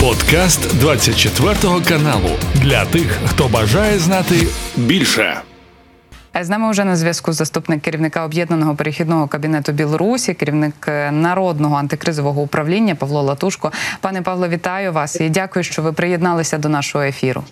Подкаст 24 каналу для тих, хто бажає знати більше. З нами вже на зв'язку заступник керівника об'єднаного перехідного кабінету Білорусі, керівник е, народного антикризового управління Павло Латушко. Пане Павло, вітаю вас і дякую, що ви приєдналися до нашого ефіру.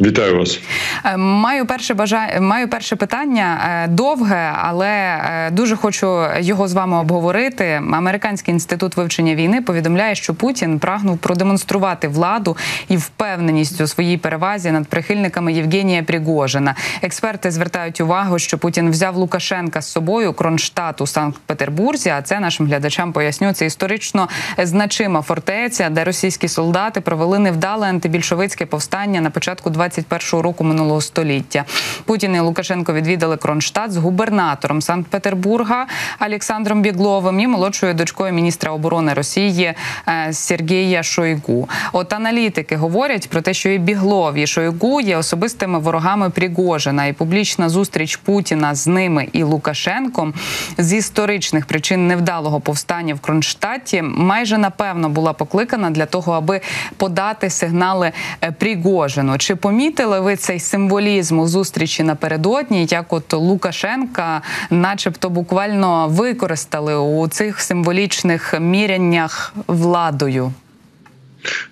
Вітаю вас. Е, маю перше бажання, маю перше питання е, довге, але е, дуже хочу його з вами обговорити. Американський інститут вивчення війни повідомляє, що Путін прагнув продемонструвати владу і впевненість у своїй перевазі над прихильниками Євгенія Пригожина. Експерти звертають увагу, що Путін взяв Лукашенка з собою Кронштадт у Санкт-Петербурзі. А це нашим глядачам поясню. Це історично значима фортеця, де російські солдати провели невдале антибільшовицьке повстання на початку 21-го року минулого століття. Путін і Лукашенко відвідали Кронштадт з губернатором Санкт-Петербурга Олександром Бігловим і молодшою дочкою міністра оборони Росії е, Сергія Шойгу. От аналітики говорять про те, що і Біглов, і Шойгу є особистими ворогами Пригожина, і публічна зустріч Путіна з ними і Лукашенком з історичних причин невдалого повстання в Кронштадті майже напевно була покликана для того, аби подати сигнали е, Пригожину. Чи помітили ви цей символізм у зустрічі напередодні, як от Лукашенка, начебто, буквально використали у цих символічних міряннях владою?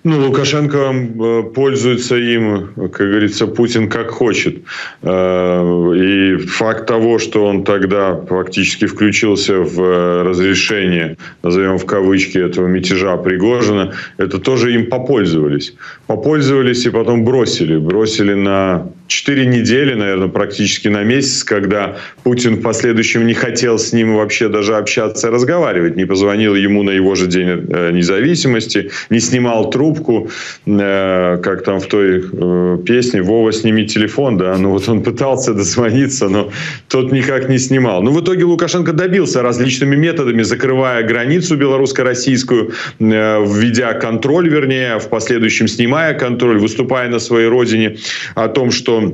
Ну, Лукашенко э, пользуется им, как говорится, Путин как хочет. Э, и факт того, что он тогда фактически включился в э, разрешение, назовем в кавычки, этого мятежа Пригожина, это тоже им попользовались. Попользовались и потом бросили. Бросили на 4 недели, наверное, практически на месяц, когда Путин в последующем не хотел с ним вообще даже общаться и разговаривать. Не позвонил ему на его же день независимости, не снимал снимал трубку, э, как там в той э, песне «Вова, сними телефон», да, ну вот он пытался дозвониться, но тот никак не снимал. Ну, в итоге Лукашенко добился различными методами, закрывая границу белорусско-российскую, э, введя контроль, вернее, в последующем снимая контроль, выступая на своей родине о том, что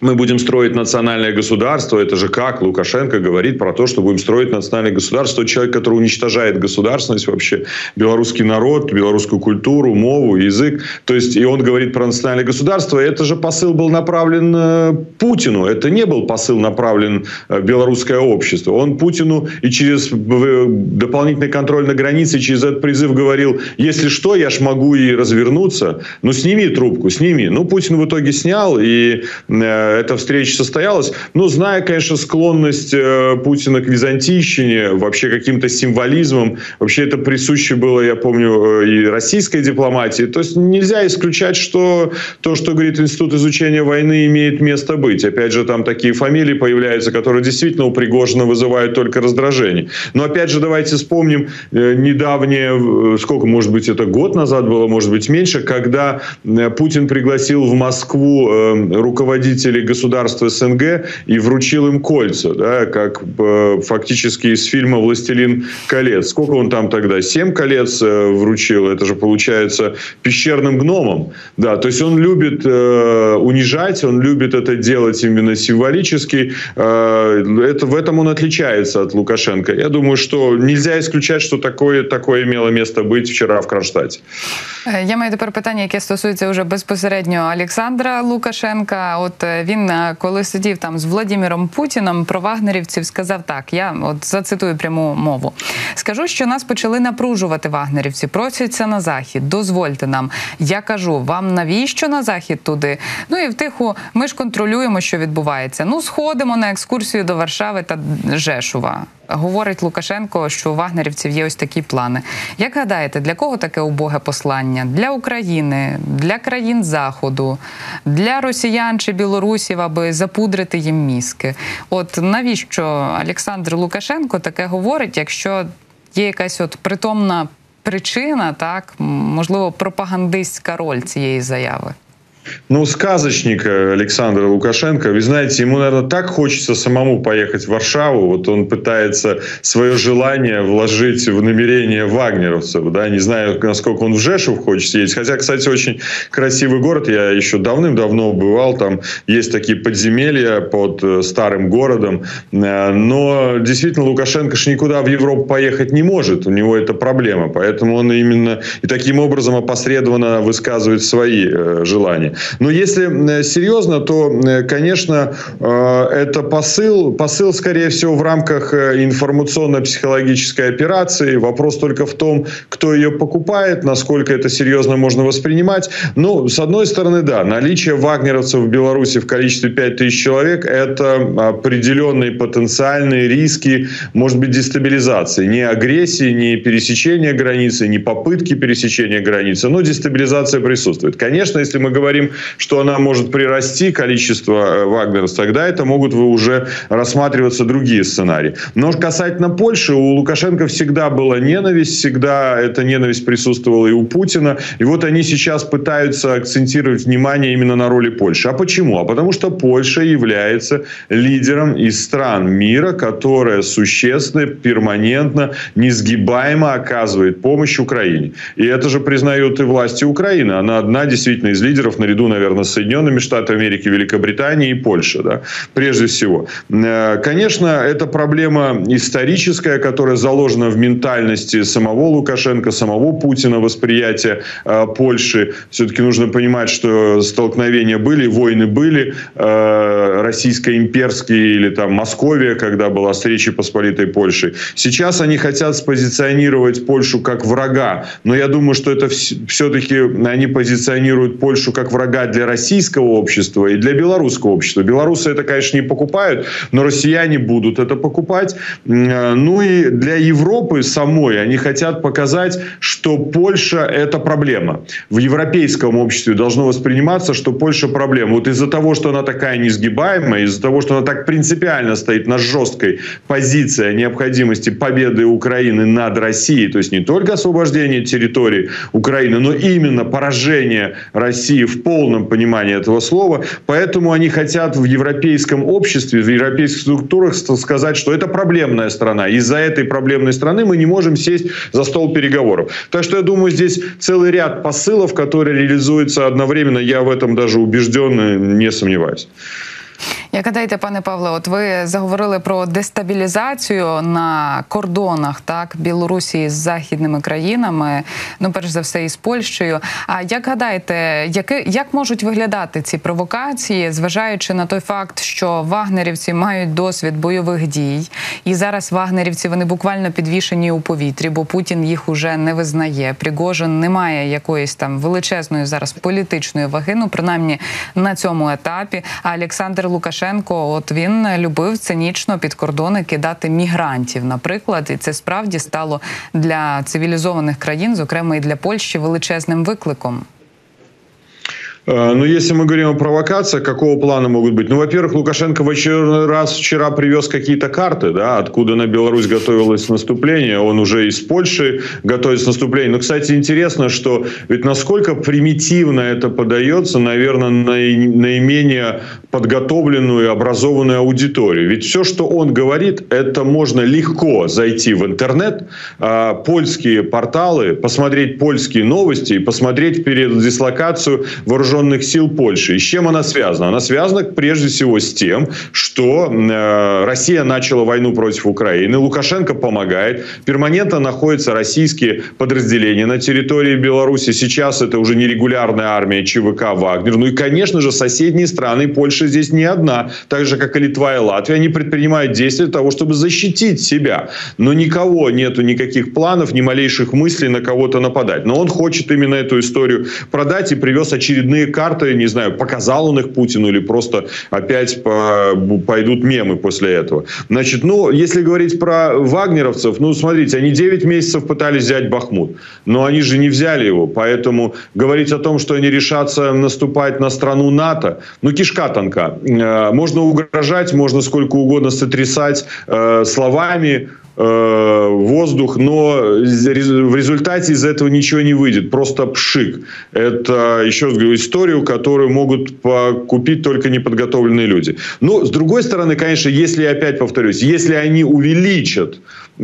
мы будем строить национальное государство. Это же как Лукашенко говорит про то, что будем строить национальное государство. Тот человек, который уничтожает государственность вообще, белорусский народ, белорусскую культуру, мову, язык. То есть, и он говорит про национальное государство. Это же посыл был направлен э, Путину. Это не был посыл направлен э, белорусское общество. Он Путину и через дополнительный контроль на границе, через этот призыв говорил, если что, я ж могу и развернуться. Ну, сними трубку, сними. Ну, Путин в итоге снял и э, эта встреча состоялась. Но зная, конечно, склонность э, Путина к византийщине, вообще каким-то символизмом, вообще это присуще было, я помню, э, и российской дипломатии. То есть нельзя исключать, что то, что говорит Институт изучения войны, имеет место быть. Опять же, там такие фамилии появляются, которые действительно у Пригожина вызывают только раздражение. Но опять же, давайте вспомним э, недавнее, сколько, может быть, это год назад было, может быть, меньше, когда Путин пригласил в Москву руководителей руководителей государств СНГ и вручил им кольца, да, как э, фактически из фильма «Властелин колец». Сколько он там тогда? Семь колец э, вручил, это же получается пещерным гномом. Да, то есть он любит э, унижать, он любит это делать именно символически. Э, это, в этом он отличается от Лукашенко. Я думаю, что нельзя исключать, что такое, такое имело место быть вчера в Кронштадте. Я маю тепер питання, яке стосується вже безпосередньо Олександра Лукашенка. От він е, коли сидів там з Владимиром Путіном про вагнерівців, сказав так: я от зацитую пряму мову. Скажу, що нас почали напружувати вагнерівці, просяться на захід. Дозвольте нам. Я кажу, вам навіщо на захід туди? Ну і втиху, ми ж контролюємо, що відбувається. Ну, сходимо на екскурсію до Варшави та Жешува. Говорить Лукашенко, що у вагнерівців є ось такі плани. Як гадаєте, для кого таке убоге послання? Для України, для країн Заходу, для росіян чи білорусів, аби запудрити їм мізки? От навіщо Олександр Лукашенко таке говорить, якщо є якась от притомна причина, так можливо, пропагандистська роль цієї заяви? Ну, сказочник Александра Лукашенко, вы знаете, ему, наверное, так хочется самому поехать в Варшаву. Вот он пытается свое желание вложить в намерение вагнеровцев. Да? Не знаю, насколько он в Жешев хочет ездить. Хотя, кстати, очень красивый город. Я еще давным-давно бывал. Там есть такие подземелья под э, старым городом. Э, но действительно Лукашенко ж никуда в Европу поехать не может. У него это проблема. Поэтому он именно и таким образом опосредованно высказывает свои э, желания. Но если серьезно, то, конечно, это посыл, посыл, скорее всего, в рамках информационно-психологической операции. Вопрос только в том, кто ее покупает, насколько это серьезно можно воспринимать. Ну, с одной стороны, да, наличие вагнеровцев в Беларуси в количестве 5000 человек – это определенные потенциальные риски, может быть, дестабилизации. Не агрессии, не пересечения границы, не попытки пересечения границы, но дестабилизация присутствует. Конечно, если мы говорим, что она может прирасти, количество э, вагнеровцев, тогда это могут уже рассматриваться другие сценарии. Но касательно Польши, у Лукашенко всегда была ненависть, всегда эта ненависть присутствовала и у Путина. И вот они сейчас пытаются акцентировать внимание именно на роли Польши. А почему? А потому что Польша является лидером из стран мира, которая существенно, перманентно, несгибаемо оказывает помощь Украине. И это же признают и власти Украины. Она одна действительно из лидеров, наряду, наверное, с Соединенными Штатами Америки, Великобританией и Польшей. Да? Прежде всего. Э, конечно, это проблема историческая, которая заложена в ментальности самого Лукашенко, самого Путина, восприятие э, Польши. Все-таки нужно понимать, что столкновения были, войны были, э, российско-имперские или там Московия, когда была встреча Посполитой Польши. Сейчас они хотят спозиционировать Польшу как врага, но я думаю, что это все-таки они позиционируют Польшу как врага для российского общества и для белорусского общества. Белорусы это, конечно, не покупают, но россияне будут это покупать. Э, ну и для Европы самой они хотят показать, что Польша – это проблема. В европейском обществе должно восприниматься, что Польша – проблема. Вот из-за того, что она такая несгибаемая, из-за того, что она так принципиально стоит на жесткой позиции о необходимости победы Украины над Россией, то есть не только освобождение территории Украины, но именно поражение России в полном понимании этого слова. Поэтому они хотят в европейском обществе, в европейских структурах сказать, что это проблемная страна. Из-за этой проблемной страны мы не можем сесть за стол переговоров. Так что я думаю, здесь целый ряд посылов, которые реализуются одновременно. Я в этом даже убежден, не сомневаюсь. Як гадаєте, пане Павле, от ви заговорили про дестабілізацію на кордонах так Білорусі з західними країнами, ну перш за все із Польщею. А як гадаєте, яки як можуть виглядати ці провокації, зважаючи на той факт, що вагнерівці мають досвід бойових дій, і зараз вагнерівці вони буквально підвішені у повітрі, бо Путін їх уже не визнає. Пригожин не має якоїсь там величезної зараз політичної ваги, ну принаймні на цьому етапі. А Олександр Лукашенко Лукашенко, от він любив цинічно під кордони кидати мігрантів, наприклад, і це справді стало для цивілізованих країн, зокрема і для Польщі, величезним викликом. Э, ну, если мы говорим о провокациях, какого плана могут быть? Ну, во-первых, Лукашенко в очередной раз вчера привез какие-то карты, да, откуда на Беларусь готовилось наступление. Он уже из Польши готовится наступление. Но, кстати, интересно, что ведь насколько примитивно это подается, наверное, наименее подготовленную и образованную аудиторию. Ведь все, что он говорит, это можно легко зайти в интернет, а, польские порталы, посмотреть польские новости и посмотреть передислокацию вооруженных вооруженных сил Польши. И с чем она связана? Она связана прежде всего с тем, что э, Россия начала войну против Украины, Лукашенко помогает, перманентно находятся российские подразделения на территории Беларуси. Сейчас это уже не регулярная армия ЧВК «Вагнер». Ну и, конечно же, соседние страны, Польша здесь не одна, так же, как и Литва и Латвия, они предпринимают действия для того, чтобы защитить себя. Но никого нету никаких планов, ни малейших мыслей на кого-то нападать. Но он хочет именно эту историю продать и привез очередные карты, не знаю, показал он их Путину или просто опять по, пойдут мемы после этого. Значит, ну, если говорить про вагнеровцев, ну, смотрите, они 9 месяцев пытались взять Бахмут, но они же не взяли его, поэтому говорить о том, что они решатся наступать на страну НАТО, ну, кишка тонка. Э, можно угрожать, можно сколько угодно сотрясать э, словами, э, воздух, но в результате из этого ничего не выйдет. Просто пшик. Это, еще раз говорю, историю, которую могут купить только неподготовленные люди. Но, с другой стороны, конечно, если, опять повторюсь, если они увеличат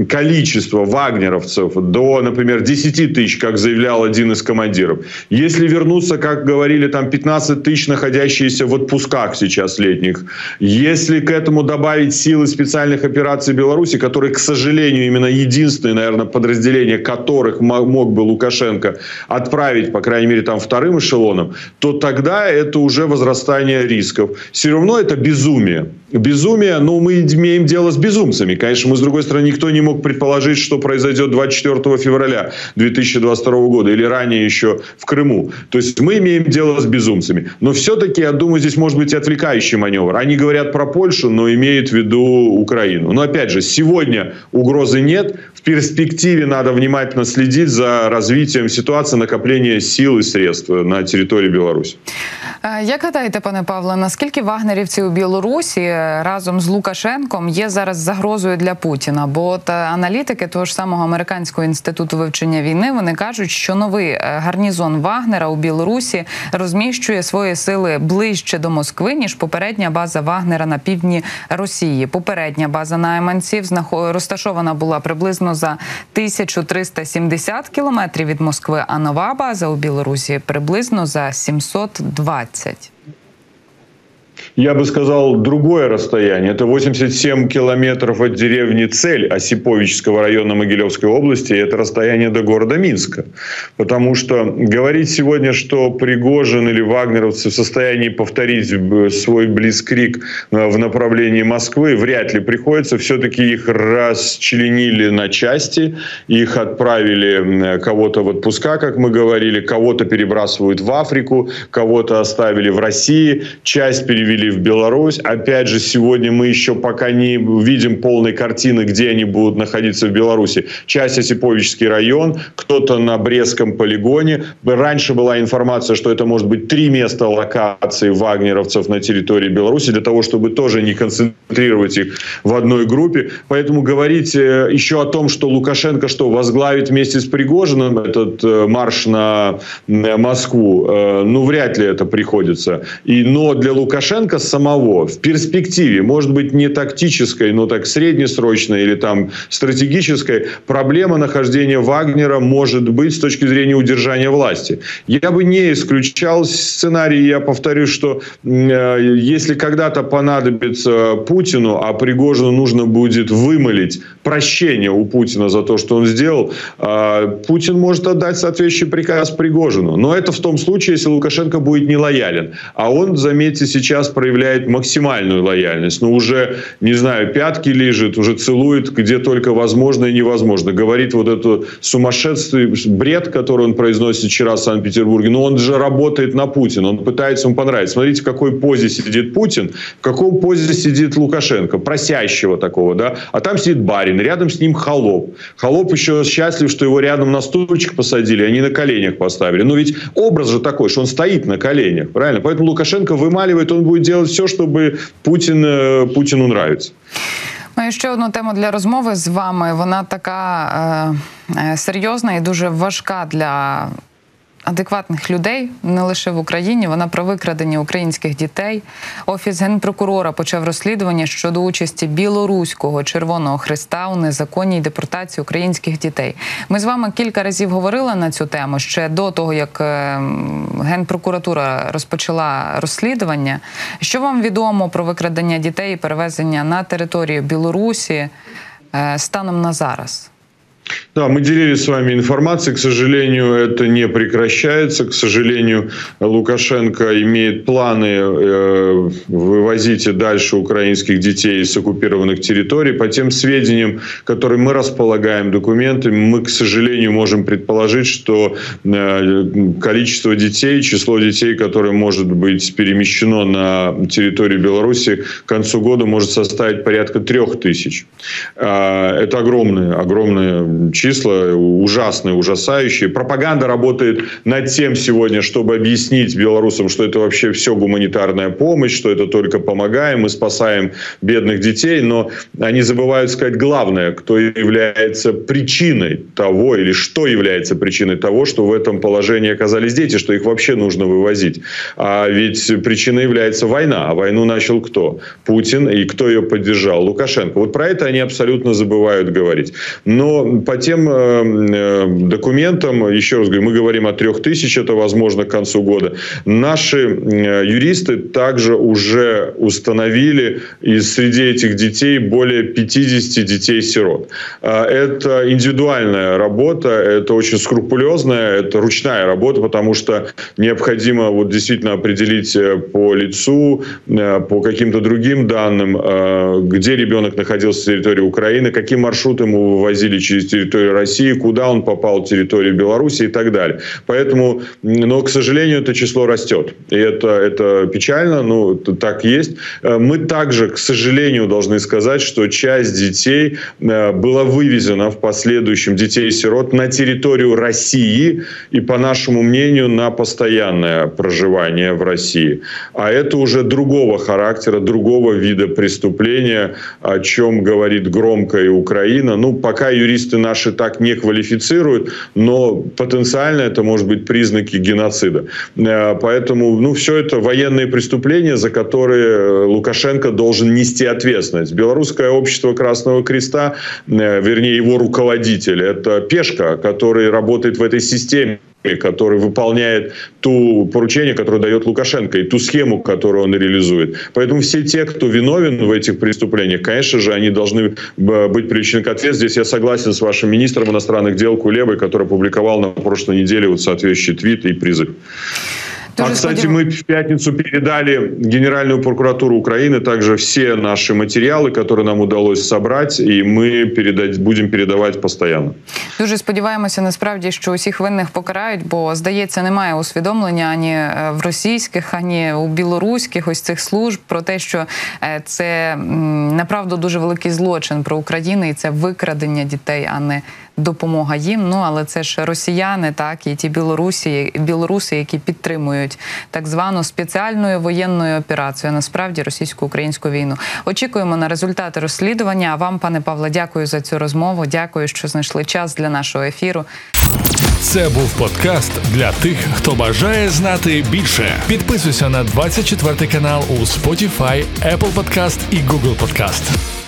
количество вагнеровцев до, например, 10 тысяч, как заявлял один из командиров. Если вернуться, как говорили, там 15 тысяч, находящиеся в отпусках сейчас летних. Если к этому добавить силы специальных операций Беларуси, которые, к сожалению, именно единственное, наверное, подразделение которых мог бы Лукашенко отправить, по крайней мере, там вторым эшелоном, то тогда это уже возрастание рисков. Все равно это безумие. Безумие, ну, мы имеем дело с безумцами. Конечно, мы, с другой стороны, никто не мог предположить, что произойдет 24 февраля 2022 года или ранее еще в Крыму. То есть мы имеем дело с безумцами. Но все-таки, я думаю, здесь может быть отвлекающий маневр. Они говорят про Польшу, но имеют в виду Украину. Но опять же, сегодня угрозы нет. Перспективе надо внимательно следить за развитием ситуации накопления сил и средств на территории Беларуси. Як гадаєте, пане Павле, наскільки вагнерівці у Білорусі разом з Лукашенком є зараз загрозою для Путіна? Бо от аналітики того ж самого американського інституту вивчення війни вони кажуть, що новий гарнізон Вагнера у Білорусі розміщує свої сили ближче до Москви ніж попередня база Вагнера на півдні Росії. Попередня база найманців розташована була приблизно за 1370 кілометрів від Москви. А нова база у Білорусі приблизно за 720. я бы сказал, другое расстояние. Это 87 километров от деревни Цель Осиповического района Могилевской области. И это расстояние до города Минска. Потому что говорить сегодня, что Пригожин или вагнеровцы в состоянии повторить свой близкрик э, в направлении Москвы, вряд ли приходится. Все-таки их расчленили на части, их отправили кого-то в отпуска, как мы говорили, кого-то перебрасывают в Африку, кого-то оставили в России, часть перевели перевели в Беларусь. Опять же, сегодня мы еще пока не видим полной картины, где они будут находиться в Беларуси. Часть Осиповический район, кто-то на Брестском полигоне. Раньше была информация, что это может быть три места локации вагнеровцев на территории Беларуси, для того, чтобы тоже не концентрировать их в одной группе. Поэтому говорить э, еще о том, что Лукашенко что возглавит вместе с Пригожиным этот э, марш на Москву, э, ну, вряд ли это приходится. И, но для Лукашенко Лукашенко самого в перспективе, может быть, не тактической, но так среднесрочной или там стратегической, проблема нахождения Вагнера может быть с точки зрения удержания власти. Я бы не исключал сценарий, я повторю, что э, если когда-то понадобится Путину, а Пригожину нужно будет вымолить прощение у Путина за то, что он сделал, э, Путин может отдать соответствующий приказ Пригожину. Но это в том случае, если Лукашенко будет не лоялен. А он, заметьте, сейчас проявляет максимальную лояльность. Но уже, не знаю, пятки лежит, уже целует где только возможно и невозможно. Говорит вот эту сумасшедший бред, который он произносит вчера в Санкт-Петербурге. Но он же работает на Путина. Он пытается ему понравиться. Смотрите, в какой позе сидит Путин, в какой позе сидит Лукашенко. Просящего такого, да. А там сидит барин, рядом с ним холоп. Холоп еще счастлив, что его рядом на стульчик посадили, а не на коленях поставили. Но ведь образ же такой, что он стоит на коленях, правильно? Поэтому Лукашенко вымаливает, он будет делать все, чтобы Путин, э, Путину нравится. Маю ще одну тему для розмови з вами. Вона така е, е серйозна і дуже важка для адекватних людей не лише в Україні. Вона про викрадення українських дітей. Офіс генпрокурора почав розслідування щодо участі білоруського Червоного Христа у незаконній депортації українських дітей. Ми з вами кілька разів говорили на цю тему ще до того, як е, генпрокуратура розпочала розслідування. Що вам відомо про викрадення дітей і перевезення на територію Білорусі е, станом на зараз? Да, мы делились с вами информацией. К сожалению, это не прекращается. К сожалению, Лукашенко имеет планы э, вывозить и дальше украинских детей из оккупированных территорий. По тем сведениям, которые мы располагаем документами, мы, к сожалению, можем предположить, что э, количество детей, число детей, которое может быть перемещено на территорию Беларуси к концу года может составить порядка трех тысяч. Э, это огромное, огромное числа ужасные, ужасающие. Пропаганда работает над тем сегодня, чтобы объяснить белорусам, что это вообще все гуманитарная помощь, что это только помогаем, мы спасаем бедных детей, но они забывают сказать главное, кто является причиной того или что является причиной того, что в этом положении оказались дети, что их вообще нужно вывозить. А ведь причиной является война. А войну начал кто? Путин. И кто ее поддержал? Лукашенко. Вот про это они абсолютно забывают говорить. Но по тем э, э, документам, еще раз говорю, мы говорим о трех тысяч, это возможно к концу года. Наши э, юристы также уже установили из среди этих детей более 50 детей-сирот. А это индивидуальная работа, это очень скрупулезная, это ручная работа, потому что необходимо вот действительно определить по лицу, по каким-то другим данным, где ребенок находился с территории Украины, каким маршрутом его вывозили через территорию России, куда он попал в территорию Беларуси и так далее. Поэтому, но, к сожалению, это число растет. И это, это печально, ну, так есть. Э, мы также, к сожалению, должны сказать, что часть детей э, была вывезена в последующем, детей-сирот, на территорию России и, по нашему мнению, на постоянное проживание в России. А это уже другого характера, другого вида преступления, о чем говорит громко и Украина. Ну, пока юристы наши так не квалифицируют, но потенциально это может быть признаки геноцида. Э, поэтому, ну, все это военные преступления, за которые Лукашенко должен нести ответственность. Белорусское общество Красного Креста, э, вернее, его руководитель, это пешка, который работает в этой системе который выполняет ту поручение, которое дает Лукашенко, и ту схему, которую он реализует. Поэтому все те, кто виновен в этих преступлениях, конечно же, они должны быть привлечены к ответственности. Здесь я согласен с вашим министром иностранных дел Кулебой, который опубликовал на прошлой неделе вот соответствующий твит и призыв. Дуже а, кстати, мы в пятницу передали Генеральную прокуратуру Украины также все наши материалы, которые нам удалось собрать, и мы передать, будем передавати постійно. Дуже сподіваємося, насправді, що усіх винних покарають, бо здається, немає усвідомлення ані е, в російських, ані у білоруських ось цих служб про те, що е, це направду дуже великий злочин про Україну, і це викрадення дітей, а не допомога їм. Ну але це ж росіяни, так і ті білорусі, білоруси, які підтримують так звану спеціальною воєнною операцію, насправді російсько-українську війну. Очікуємо на результати розслідування. А вам, пане Павле, дякую за цю розмову. Дякую, що знайшли час для нашого ефіру. Це був подкаст для тих, хто бажає знати більше. Підписуйся на 24 канал у Spotify, Apple Podcast і Google Podcast.